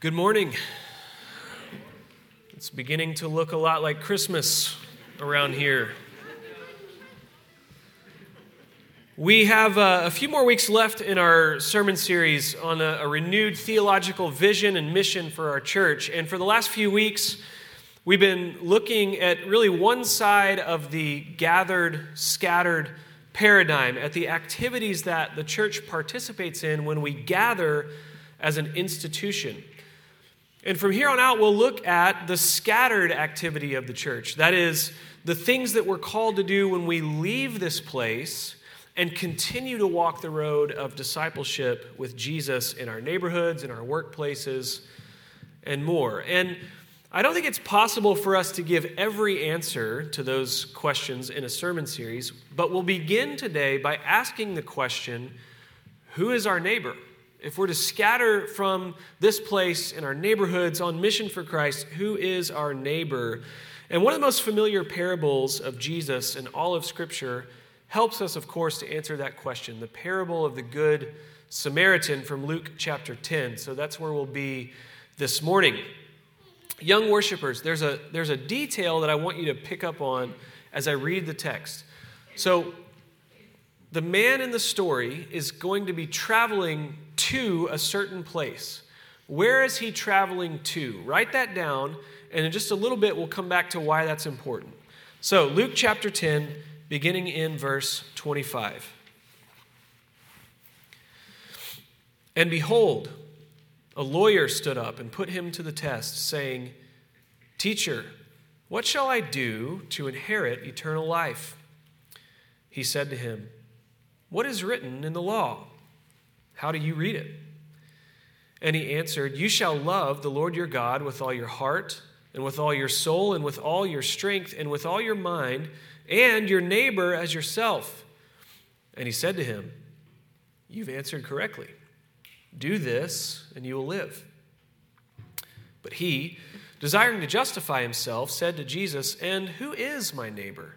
Good morning. It's beginning to look a lot like Christmas around here. We have uh, a few more weeks left in our sermon series on a, a, renewed theological vision and mission for our church. And for the last few weeks, we've been looking at really one side of the gathered, scattered paradigm, at the activities that the church participates in when we gather as an institution. And from here on out, we'll look at the scattered activity of the church. That is, the things that we're called to do when we leave this place and continue to walk the road of discipleship with Jesus in our neighborhoods, in our workplaces, and more. And I don't think it's possible for us to give every answer to those questions in a sermon series, but we'll begin today by asking the question who is our neighbor? If we're to scatter from this place in our neighborhoods on mission for Christ, who is our neighbor? And one of the most familiar parables of Jesus in all of Scripture helps us, of course, to answer that question the parable of the Good Samaritan from Luke chapter 10. So that's where we'll be this morning. Young worshipers, there's a, there's a detail that I want you to pick up on as I read the text. So, the man in the story is going to be traveling to a certain place. Where is he traveling to? Write that down, and in just a little bit, we'll come back to why that's important. So, Luke chapter 10, beginning in verse 25. And behold, a lawyer stood up and put him to the test, saying, Teacher, what shall I do to inherit eternal life? He said to him, What is written in the law? How do you read it? And he answered, You shall love the Lord your God with all your heart, and with all your soul, and with all your strength, and with all your mind, and your neighbor as yourself. And he said to him, You've answered correctly. Do this, and you will live. But he, desiring to justify himself, said to Jesus, And who is my neighbor?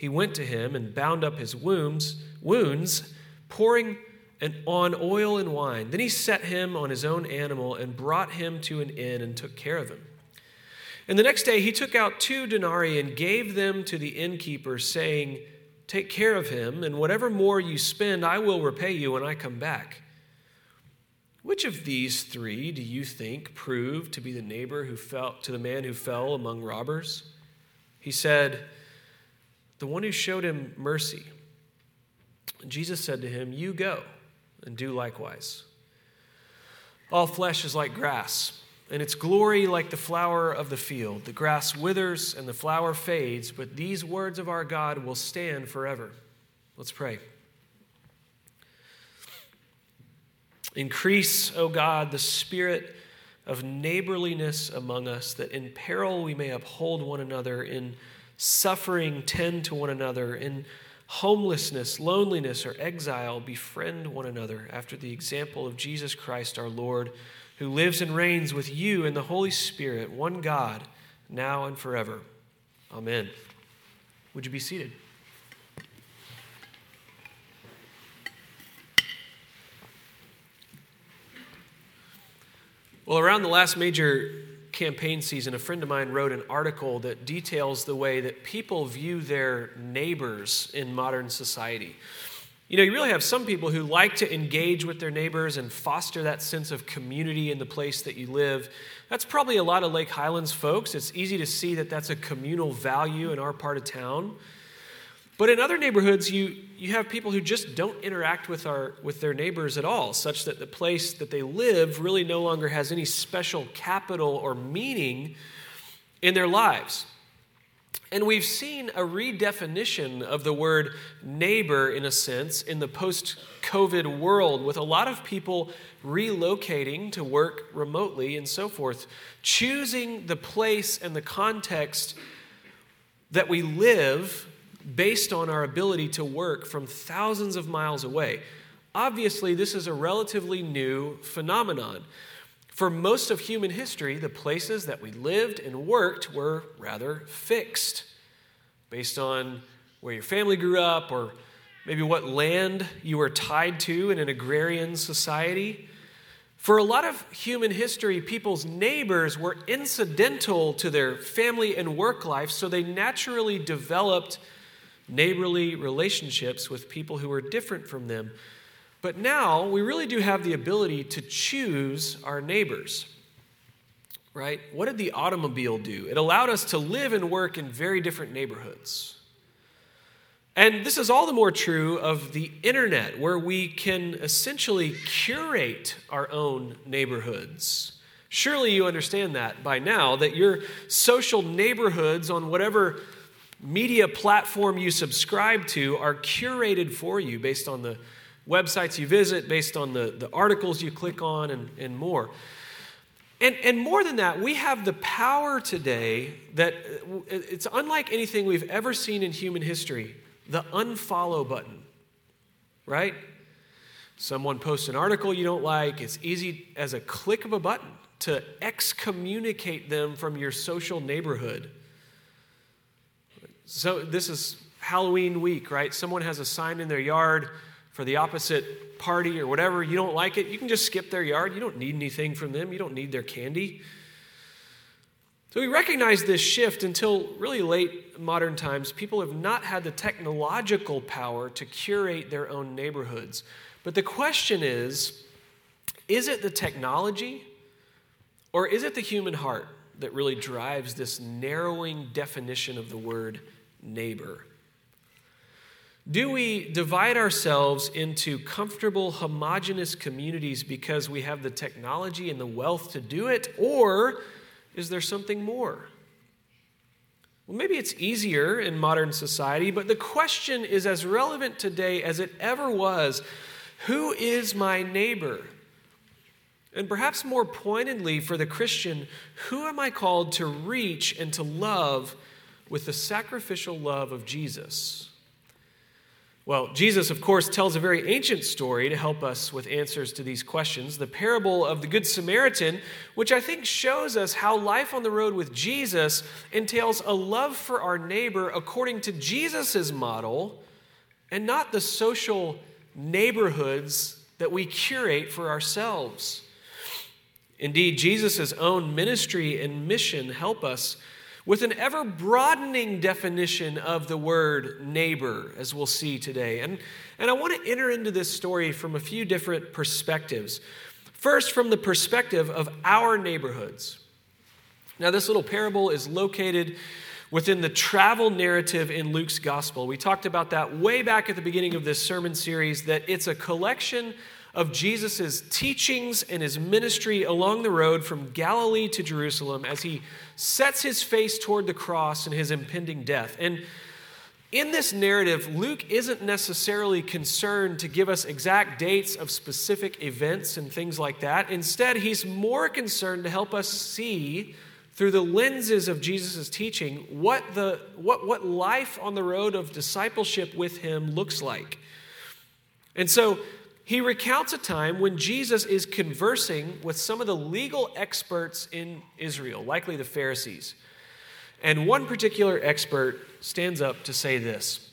he went to him and bound up his wounds, wounds pouring an, on oil and wine. Then he set him on his own animal and brought him to an inn and took care of him. And the next day he took out two denarii and gave them to the innkeeper, saying, Take care of him, and whatever more you spend, I will repay you when I come back. Which of these three do you think proved to be the neighbor who fell to the man who fell among robbers? He said, the one who showed him mercy. Jesus said to him, You go and do likewise. All flesh is like grass, and its glory like the flower of the field. The grass withers and the flower fades, but these words of our God will stand forever. Let's pray. Increase, O God, the spirit of neighborliness among us, that in peril we may uphold one another in suffering, tend to one another. In homelessness, loneliness, or exile, befriend one another after the example of Jesus Christ our Lord, who lives and reigns with you in the Holy Spirit, one God, now and forever. Amen. Would you be seated? Well, around the last major campaign season, a friend of mine wrote an article that details the way that people view their neighbors in modern society. You know, you really have some people who like to engage with their neighbors and foster that sense of community in the place that you live. That's probably a lot of Lake Highlands folks. It's easy to see that that's a communal value in our part of town. But in other neighborhoods, you, you have people who just don't interact with, our, with their neighbors at all, such that the place that they live really no longer has any special capital or meaning in their lives. And we've seen a redefinition of the word neighbor, in a sense, in the post COVID world, with a lot of people relocating to work remotely and so forth, choosing the place and the context that we live based on our ability to work from thousands of miles away. Obviously, this is a relatively new phenomenon. For most of human history, the places that we lived and worked were rather fixed based on where your family grew up or maybe what land you were tied to in an agrarian society. For a lot of human history, people's neighbors were incidental to their family and work life, so they naturally developed neighborly relationships with people who are different from them. But now we really do have the ability to choose our neighbors. Right? What did the automobile do? It allowed us to live and work in very different neighborhoods. And this is all the more true of the internet, where we can essentially curate our own neighborhoods. Surely you understand that by now, that your social neighborhoods on whatever media platform you subscribe to are curated for you based on the websites you visit, based on the, the articles you click on, and, and more. And, and more than that, we have the power today that uh, it's unlike anything we've ever seen in human history the unfollow button, right? Someone posts an article you don't like, it's easy as a click of a button to excommunicate them from your social neighborhood. So, this is Halloween week, right? Someone has a sign in their yard for the opposite party or whatever. You don't like it, you can just skip their yard. You don't need anything from them, you don't need their candy. So we recognize this shift until really late modern times. People have not had the technological power to curate their own neighborhoods. But the question is is it the technology or is it the human heart that really drives this narrowing definition of the word neighbor? Do we divide ourselves into comfortable, homogenous communities because we have the technology and the wealth to do it? Or is there something more? Well, maybe it's easier in modern society, but the question is as relevant today as it ever was Who is my neighbor? And perhaps more pointedly for the Christian, who am I called to reach and to love with the sacrificial love of Jesus? Well, Jesus, of course, tells a very ancient story to help us with answers to these questions the parable of the Good Samaritan, which I think shows us how life on the road with Jesus entails a love for our neighbor according to Jesus' model and not the social neighborhoods that we curate for ourselves. Indeed, Jesus' own ministry and mission help us with an ever broadening definition of the word neighbor, as we'll see today. And, and I want to enter into this story from a few different perspectives. First, from the perspective of our neighborhoods. Now, this little parable is located within the travel narrative in Luke's gospel. We talked about that way back at the beginning of this sermon series, that it's a collection of Jesus' teachings and his ministry along the road from Galilee to Jerusalem as he sets his face toward the cross and his impending death. And in this narrative, Luke isn't necessarily concerned to give us exact dates of specific events and things like that. Instead, he's more concerned to help us see through the lenses of Jesus' teaching what, the, what, what life on the road of discipleship with him looks like. And so he recounts a time when Jesus is conversing with some of the legal experts in Israel, likely the Pharisees. And one particular expert stands up to say this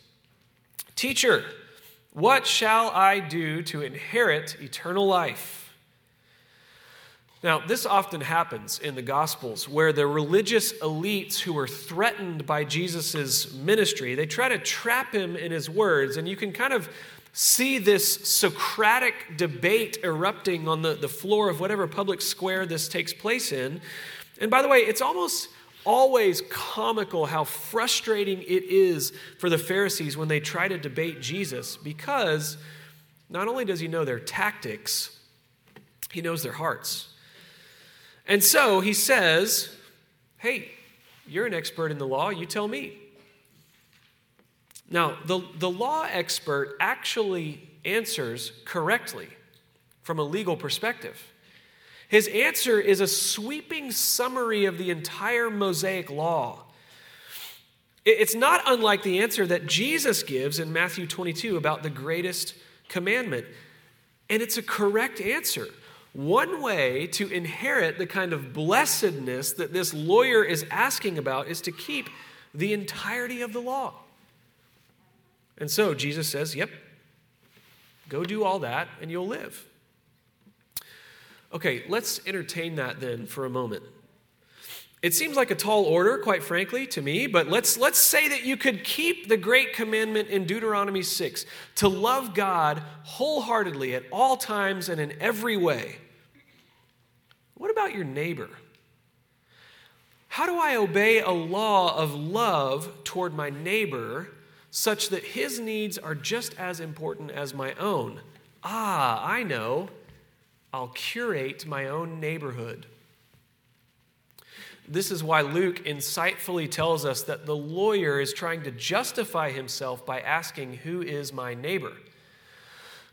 Teacher, what shall I do to inherit eternal life? Now, this often happens in the Gospels where the religious elites who are threatened by Jesus' ministry, they try to trap him in his words, and you can kind of see this Socratic debate erupting on the, the floor of whatever public square this takes place in. And by the way, it's almost always comical how frustrating it is for the Pharisees when they try to debate Jesus because not only does he know their tactics, he knows their hearts. And so he says, Hey, you're an expert in the law, you tell me. Now, the, the law expert actually answers correctly from a legal perspective. His answer is a sweeping summary of the entire Mosaic law. It's not unlike the answer that Jesus gives in Matthew 22 about the greatest commandment. And it's a correct answer. One way to inherit the kind of blessedness that this lawyer is asking about is to keep the entirety of the law. And so Jesus says, Yep, go do all that and you'll live. Okay, let's entertain that then for a moment. It seems like a tall order, quite frankly, to me, but let's, let's say that you could keep the great commandment in Deuteronomy 6 to love God wholeheartedly at all times and in every way. What about your neighbor? How do I obey a law of love toward my neighbor such that his needs are just as important as my own? Ah, I know. I'll curate my own neighborhood. This is why Luke insightfully tells us that the lawyer is trying to justify himself by asking, Who is my neighbor?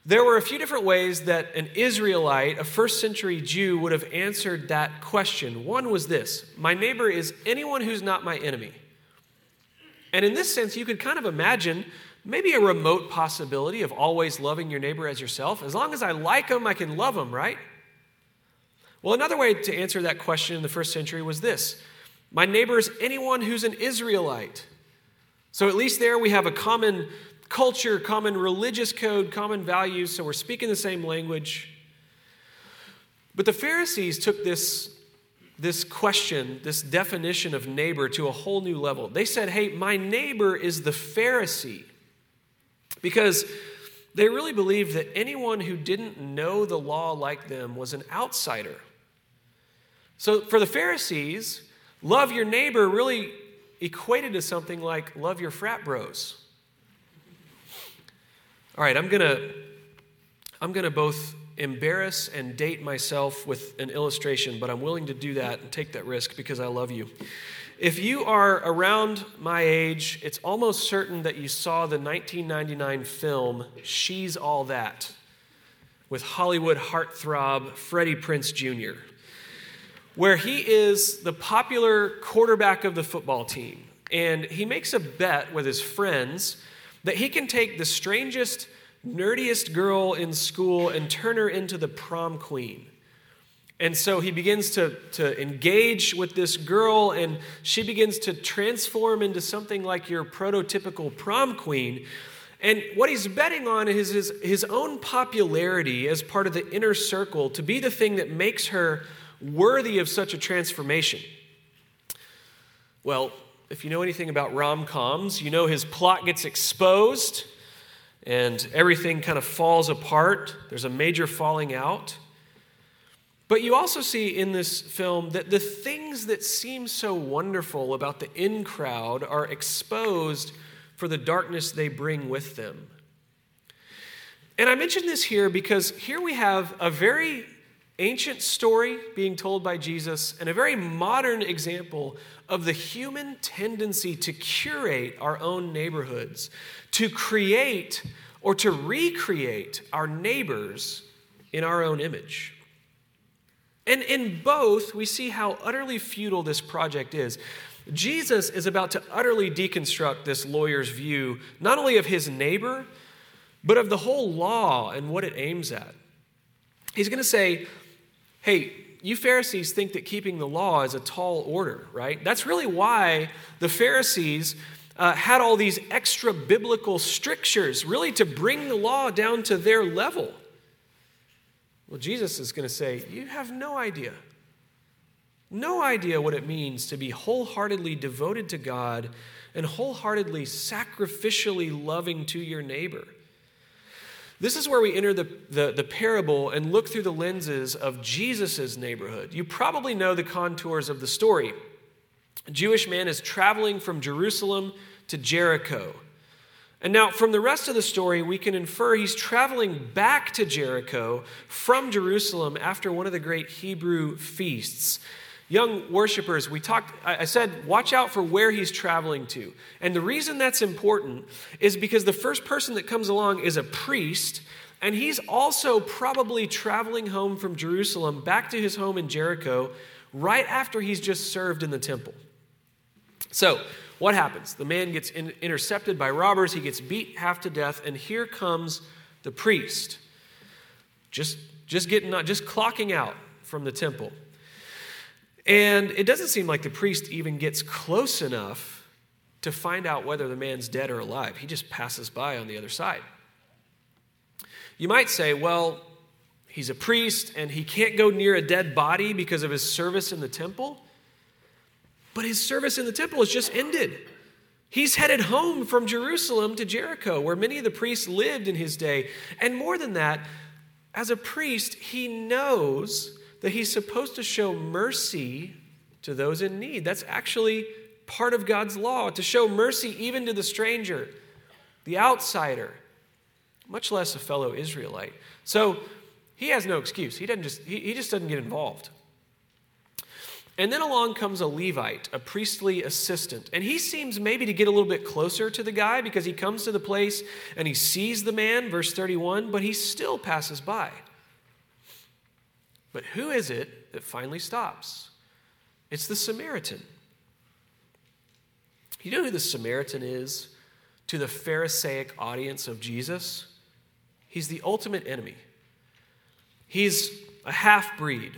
There were a few different ways that an Israelite, a first century Jew, would have answered that question. One was this My neighbor is anyone who's not my enemy. And in this sense, you could kind of imagine maybe a remote possibility of always loving your neighbor as yourself. As long as I like them, I can love them, right? Well, another way to answer that question in the first century was this My neighbor is anyone who's an Israelite. So at least there we have a common culture, common religious code, common values, so we're speaking the same language. But the Pharisees took this, this question, this definition of neighbor, to a whole new level. They said, hey, my neighbor is the Pharisee. Because they really believed that anyone who didn't know the law like them was an outsider. So for the Pharisees, love your neighbor really equated to something like love your frat bros. All right, I'm going to I'm going to both embarrass and date myself with an illustration, but I'm willing to do that and take that risk because I love you. If you are around my age, it's almost certain that you saw the 1999 film She's All That with Hollywood heartthrob Freddie Prinze Jr where he is the popular quarterback of the football team. And he makes a bet with his friends that he can take the strangest, nerdiest girl in school and turn her into the prom queen. And so he begins to, to engage with this girl, and she begins to transform into something like your prototypical prom queen. And what he's betting on is his, his own popularity as part of the inner circle to be the thing that makes her worthy of such a transformation? Well, if you know anything about rom coms, you know his plot gets exposed and everything kind of falls apart. There's a major falling out. But you also see in this film that the things that seem so wonderful about the in crowd are exposed for the darkness they bring with them. And I mention this here because here we have a very ancient story being told by Jesus and a very modern example of the human tendency to curate our own neighborhoods, to create or to recreate our neighbors in our own image. And in both, we see how utterly futile this project is. Jesus is about to utterly deconstruct this lawyer's view, not only of his neighbor, but of the whole law and what it aims at. He's going to say, hey, you Pharisees think that keeping the law is a tall order, right? That's really why the Pharisees uh, had all these extra biblical strictures, really to bring the law down to their level. Well, Jesus is going to say, You have no idea. No idea what it means to be wholeheartedly devoted to God and wholeheartedly sacrificially loving to your neighbor. This is where we enter the, the, the, parable and look through the lenses of Jesus' neighborhood. You probably know the contours of the story. A Jewish man is traveling from Jerusalem to Jericho. And now, from the rest of the story, we can infer he's traveling back to Jericho from Jerusalem after one of the great Hebrew feasts. Young worshipers, we talked, I said, watch out for where he's traveling to. And the reason that's important is because the first person that comes along is a priest, and he's also probably traveling home from Jerusalem back to his home in Jericho right after he's just served in the temple. So, what happens? The man gets in, intercepted by robbers, he gets beat half to death, and here comes the priest. Just, just getting just clocking out from the temple. And it doesn't seem like the priest even gets close enough to find out whether the man's dead or alive. He just passes by on the other side. You might say, well, he's a priest and he can't go near a dead body because of his service in the temple. But his service in the temple has just ended. He's headed home from Jerusalem to Jericho, where many of the priests lived in his day. And more than that, as a priest, he knows that he's supposed to show mercy to those in need. That's actually part of God's law, to show mercy even to the stranger, the outsider, much less a fellow Israelite. So he has no excuse. He, doesn't just, he, he just doesn't get involved. And then along comes a Levite, a priestly assistant. And he seems maybe to get a little bit closer to the guy because he comes to the place and he sees the man, verse 31, but he still passes by. But who is it that finally stops? It's the Samaritan. You know who the Samaritan is to the Pharisaic audience of Jesus? He's the ultimate enemy. He's a half breed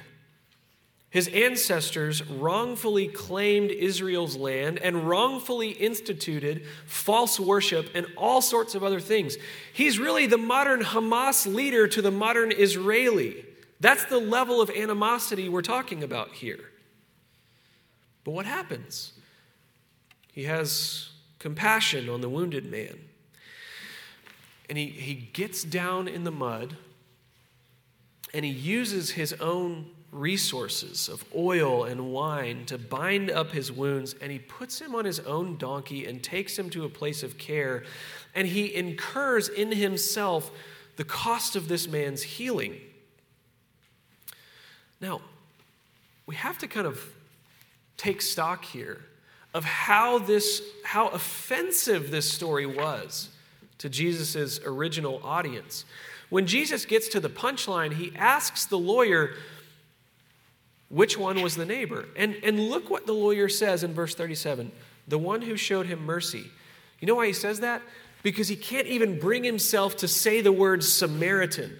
his ancestors wrongfully claimed Israel's land and wrongfully instituted false worship and all sorts of other things. He's really the modern Hamas leader to the modern Israeli. That's the level of animosity we're talking about here. But what happens? He has compassion on the wounded man. And he, he gets down in the mud and he uses his own resources of oil and wine to bind up his wounds, and he puts him on his own donkey and takes him to a place of care, and he incurs in himself the cost of this man's healing. Now, we have to kind of take stock here of how this how offensive this story was to Jesus' original audience. When Jesus gets to the punchline, he asks the lawyer, which one was the neighbor? And, and look what the lawyer says in verse 37 the one who showed him mercy. You know why he says that? Because he can't even bring himself to say the word Samaritan.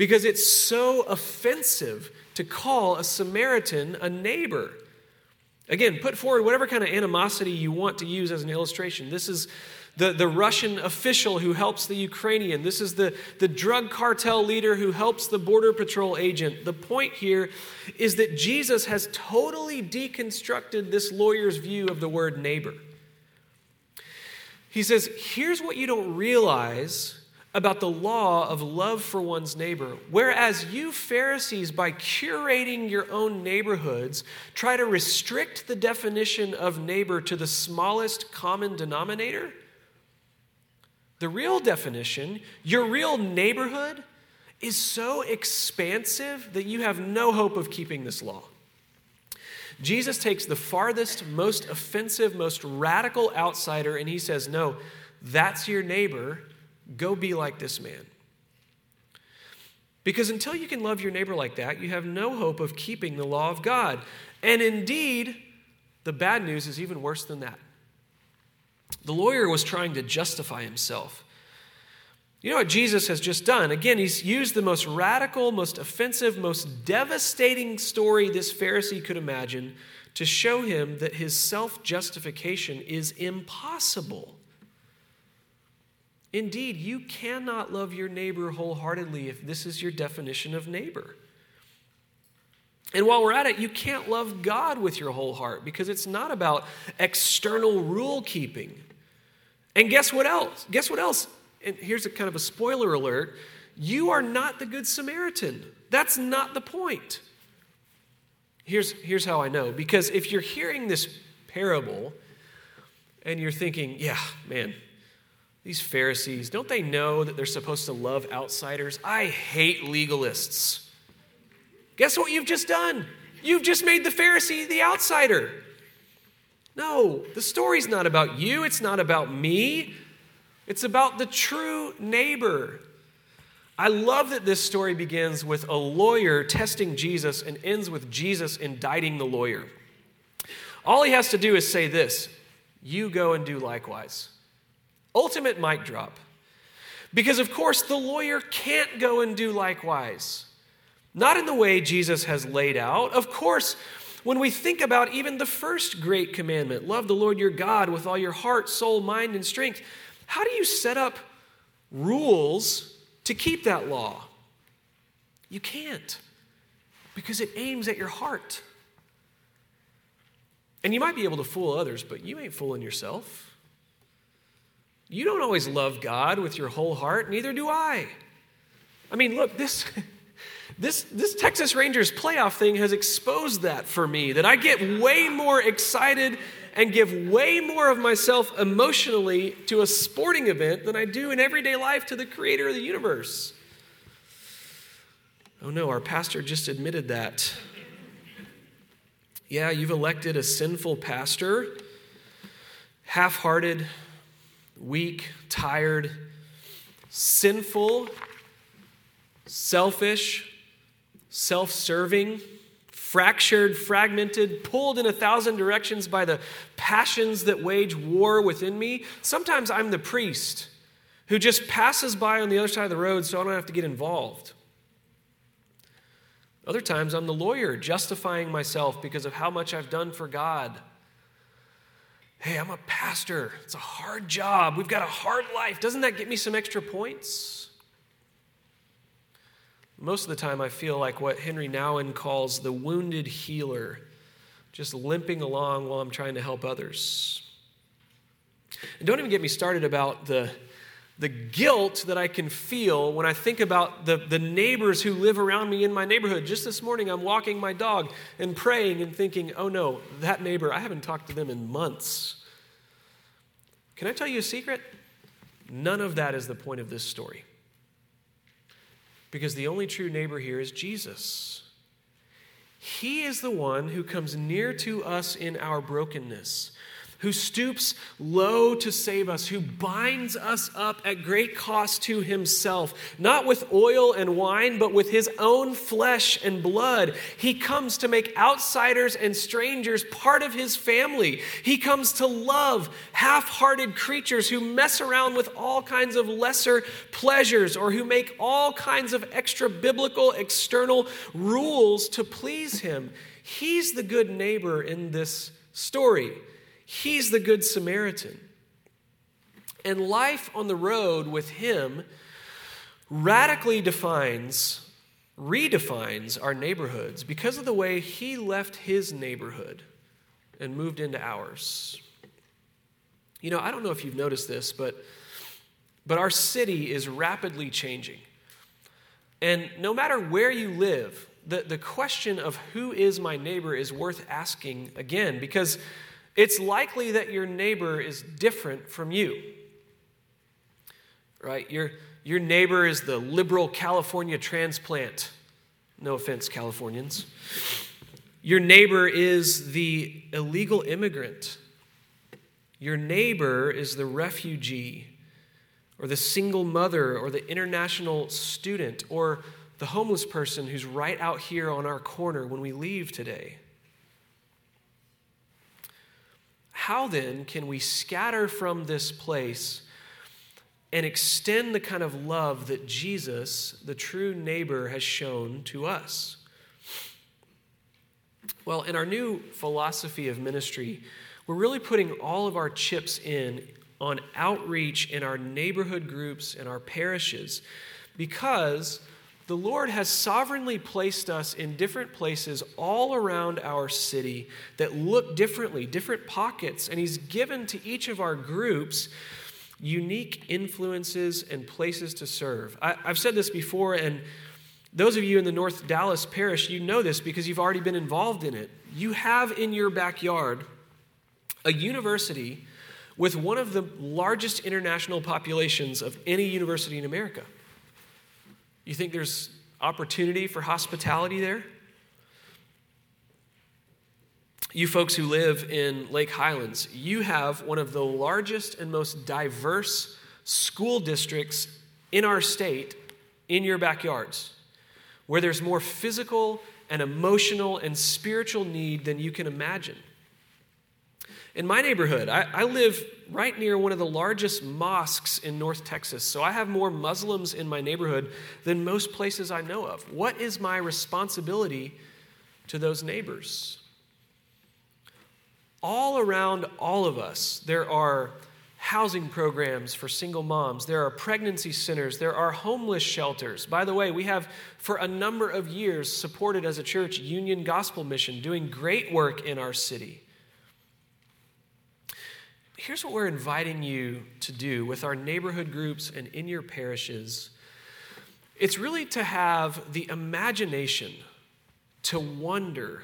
Because it's so offensive to call a Samaritan a neighbor. Again, put forward whatever kind of animosity you want to use as an illustration. This is the, the Russian official who helps the Ukrainian. This is the, the drug cartel leader who helps the Border Patrol agent. The point here is that Jesus has totally deconstructed this lawyer's view of the word neighbor. He says, Here's what you don't realize about the law of love for one's neighbor. Whereas you Pharisees, by curating your own neighborhoods, try to restrict the definition of neighbor to the smallest common denominator, the real definition, your real neighborhood, is so expansive that you have no hope of keeping this law. Jesus takes the farthest, most offensive, most radical outsider and he says, No, that's your neighbor. Go be like this man. Because until you can love your neighbor like that, you have no hope of keeping the law of God. And indeed, the bad news is even worse than that. The lawyer was trying to justify himself. You know what Jesus has just done? Again, he's used the most radical, most offensive, most devastating story this Pharisee could imagine to show him that his self justification is impossible. Indeed, you cannot love your neighbor wholeheartedly if this is your definition of neighbor. And while we're at it, you can't love God with your whole heart because it's not about external rule keeping. And guess what else? Guess what else? And here's a kind of a spoiler alert you are not the Good Samaritan. That's not the point. Here's, here's how I know because if you're hearing this parable and you're thinking, yeah, man, these Pharisees, don't they know that they're supposed to love outsiders? I hate legalists. Guess what you've just done? You've just made the Pharisee the outsider. No, the story's not about you, it's not about me. It's about the true neighbor. I love that this story begins with a lawyer testing Jesus and ends with Jesus indicting the lawyer. All he has to do is say this You go and do likewise. Ultimate mic drop. Because, of course, the lawyer can't go and do likewise. Not in the way Jesus has laid out. Of course, when we think about even the first great commandment, love the Lord your God with all your heart, soul, mind, and strength, how do you set up rules to keep that law? You can't because it aims at your heart. And you might be able to fool others, but you ain't fooling yourself. You don't always love God with your whole heart, neither do I. I mean, look, this. This, this Texas Rangers playoff thing has exposed that for me, that I get way more excited and give way more of myself emotionally to a sporting event than I do in everyday life to the creator of the universe. Oh no, our pastor just admitted that. Yeah, you've elected a sinful pastor, half hearted, weak, tired, sinful, selfish, self serving, fractured, fragmented, pulled in a thousand directions by the passions that wage war within me. Sometimes I'm the priest who just passes by on the other side of the road so I don't have to get involved. Other times I'm the lawyer justifying myself because of how much I've done for God. Hey, I'm a pastor. It's a hard job. We've got a hard life. Doesn't that get me some extra points? Most of the time, I feel like what Henry Nouwen calls the wounded healer, just limping along while I'm trying to help others. And don't even get me started about the, the guilt that I can feel when I think about the, the neighbors who live around me in my neighborhood. Just this morning, I'm walking my dog and praying and thinking, oh no, that neighbor, I haven't talked to them in months. Can I tell you a secret? None of that is the point of this story. Because the only true neighbor here is Jesus. He is the one who comes near to us in our brokenness who stoops low to save us, who binds us up at great cost to himself, not with oil and wine, but with his own flesh and blood. He comes to make outsiders and strangers part of his family. He comes to love half hearted creatures who mess around with all kinds of lesser pleasures or who make all kinds of extra biblical external rules to please him. He's the good neighbor in this story. He's the Good Samaritan. And life on the road with Him radically defines, redefines our neighborhoods because of the way He left His neighborhood and moved into ours. You know, I don't know if you've noticed this, but, but our city is rapidly changing. And no matter where you live, the, the question of who is my neighbor is worth asking again because it's likely that your neighbor is different from you. Right? Your, your neighbor is the liberal California transplant. No offense, Californians. Your neighbor is the illegal immigrant. Your neighbor is the refugee, or the single mother, or the international student, or the homeless person who's right out here on our corner when we leave today. How then can we scatter from this place and extend the kind of love that Jesus, the true neighbor, has shown to us? Well, in our new philosophy of ministry, we're really putting all of our chips in on outreach in our neighborhood groups and our parishes because the Lord has sovereignly placed us in different places all around our city that look differently, different pockets, and He's given to each of our groups unique influences and places to serve. I, have said this before, and those of you in the North Dallas parish, you know this because you've already been involved in it. You have in your backyard a university with one of the largest international populations of any university in America. You think there's opportunity for hospitality there? you folks who live in Lake Highlands, you have one of the largest and most diverse school districts in our state in your backyards, where there's more physical and emotional and spiritual need than you can imagine. In my neighborhood, I, I, live right near one of the largest mosques in North Texas, so I have more Muslims in my neighborhood than most places I know of. What is my responsibility to those neighbors? All around all of us, there are housing programs for single moms, there are pregnancy centers, there are homeless shelters. By the way, we have for a number of years supported as a church Union Gospel Mission, doing great work in our city. Here's what we're inviting you to do with our neighborhood groups and in your parishes it's really to have the imagination to wonder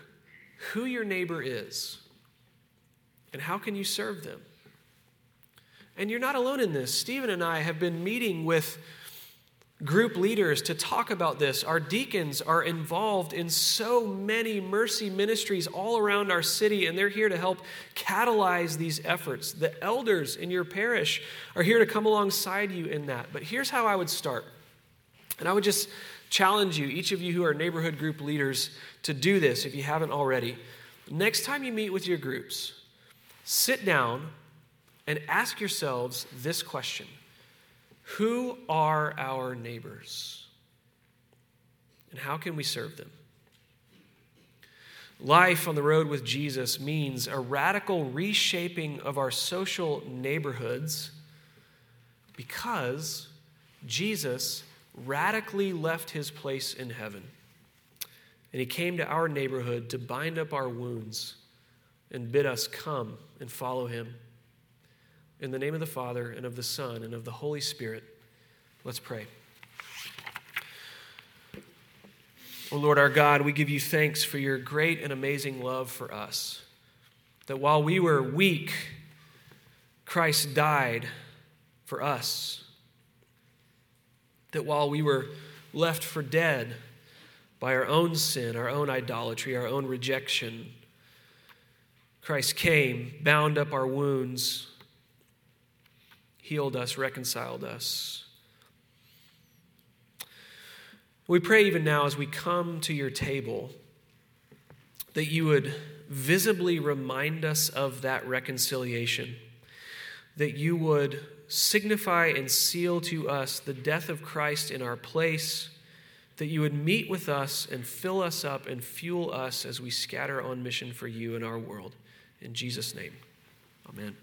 who your neighbor is and how can you serve them. And you're not alone in this. Stephen and I have been meeting with group leaders to talk about this. Our deacons are involved in so many mercy ministries all around our city, and they're here to help catalyze these efforts. The elders in your parish are here to come alongside you in that. But here's how I would start. And I would just challenge you, each of you who are neighborhood group leaders, to do this if you haven't already. Next time you meet with your groups, sit down and ask yourselves this question Who are our neighbors? And how can we serve them? Life on the road with Jesus means a radical reshaping of our social neighborhoods because Jesus radically left his place in heaven. And he came to our neighborhood to bind up our wounds and bid us come and follow him. In the name of the Father, and of the Son, and of the Holy Spirit, let's pray. O oh Lord our God, we give you thanks for your great and amazing love for us. That while we were weak, Christ died for us. That while we were left for dead by our own sin, our own idolatry, our own rejection, Christ came, bound up our wounds, healed us, reconciled us. We pray even now as we come to your table that you would visibly remind us of that reconciliation, that you would signify and seal to us the death of Christ in our place, that you would meet with us and fill us up and fuel us as we scatter on mission for you in our world. In Jesus' name, amen.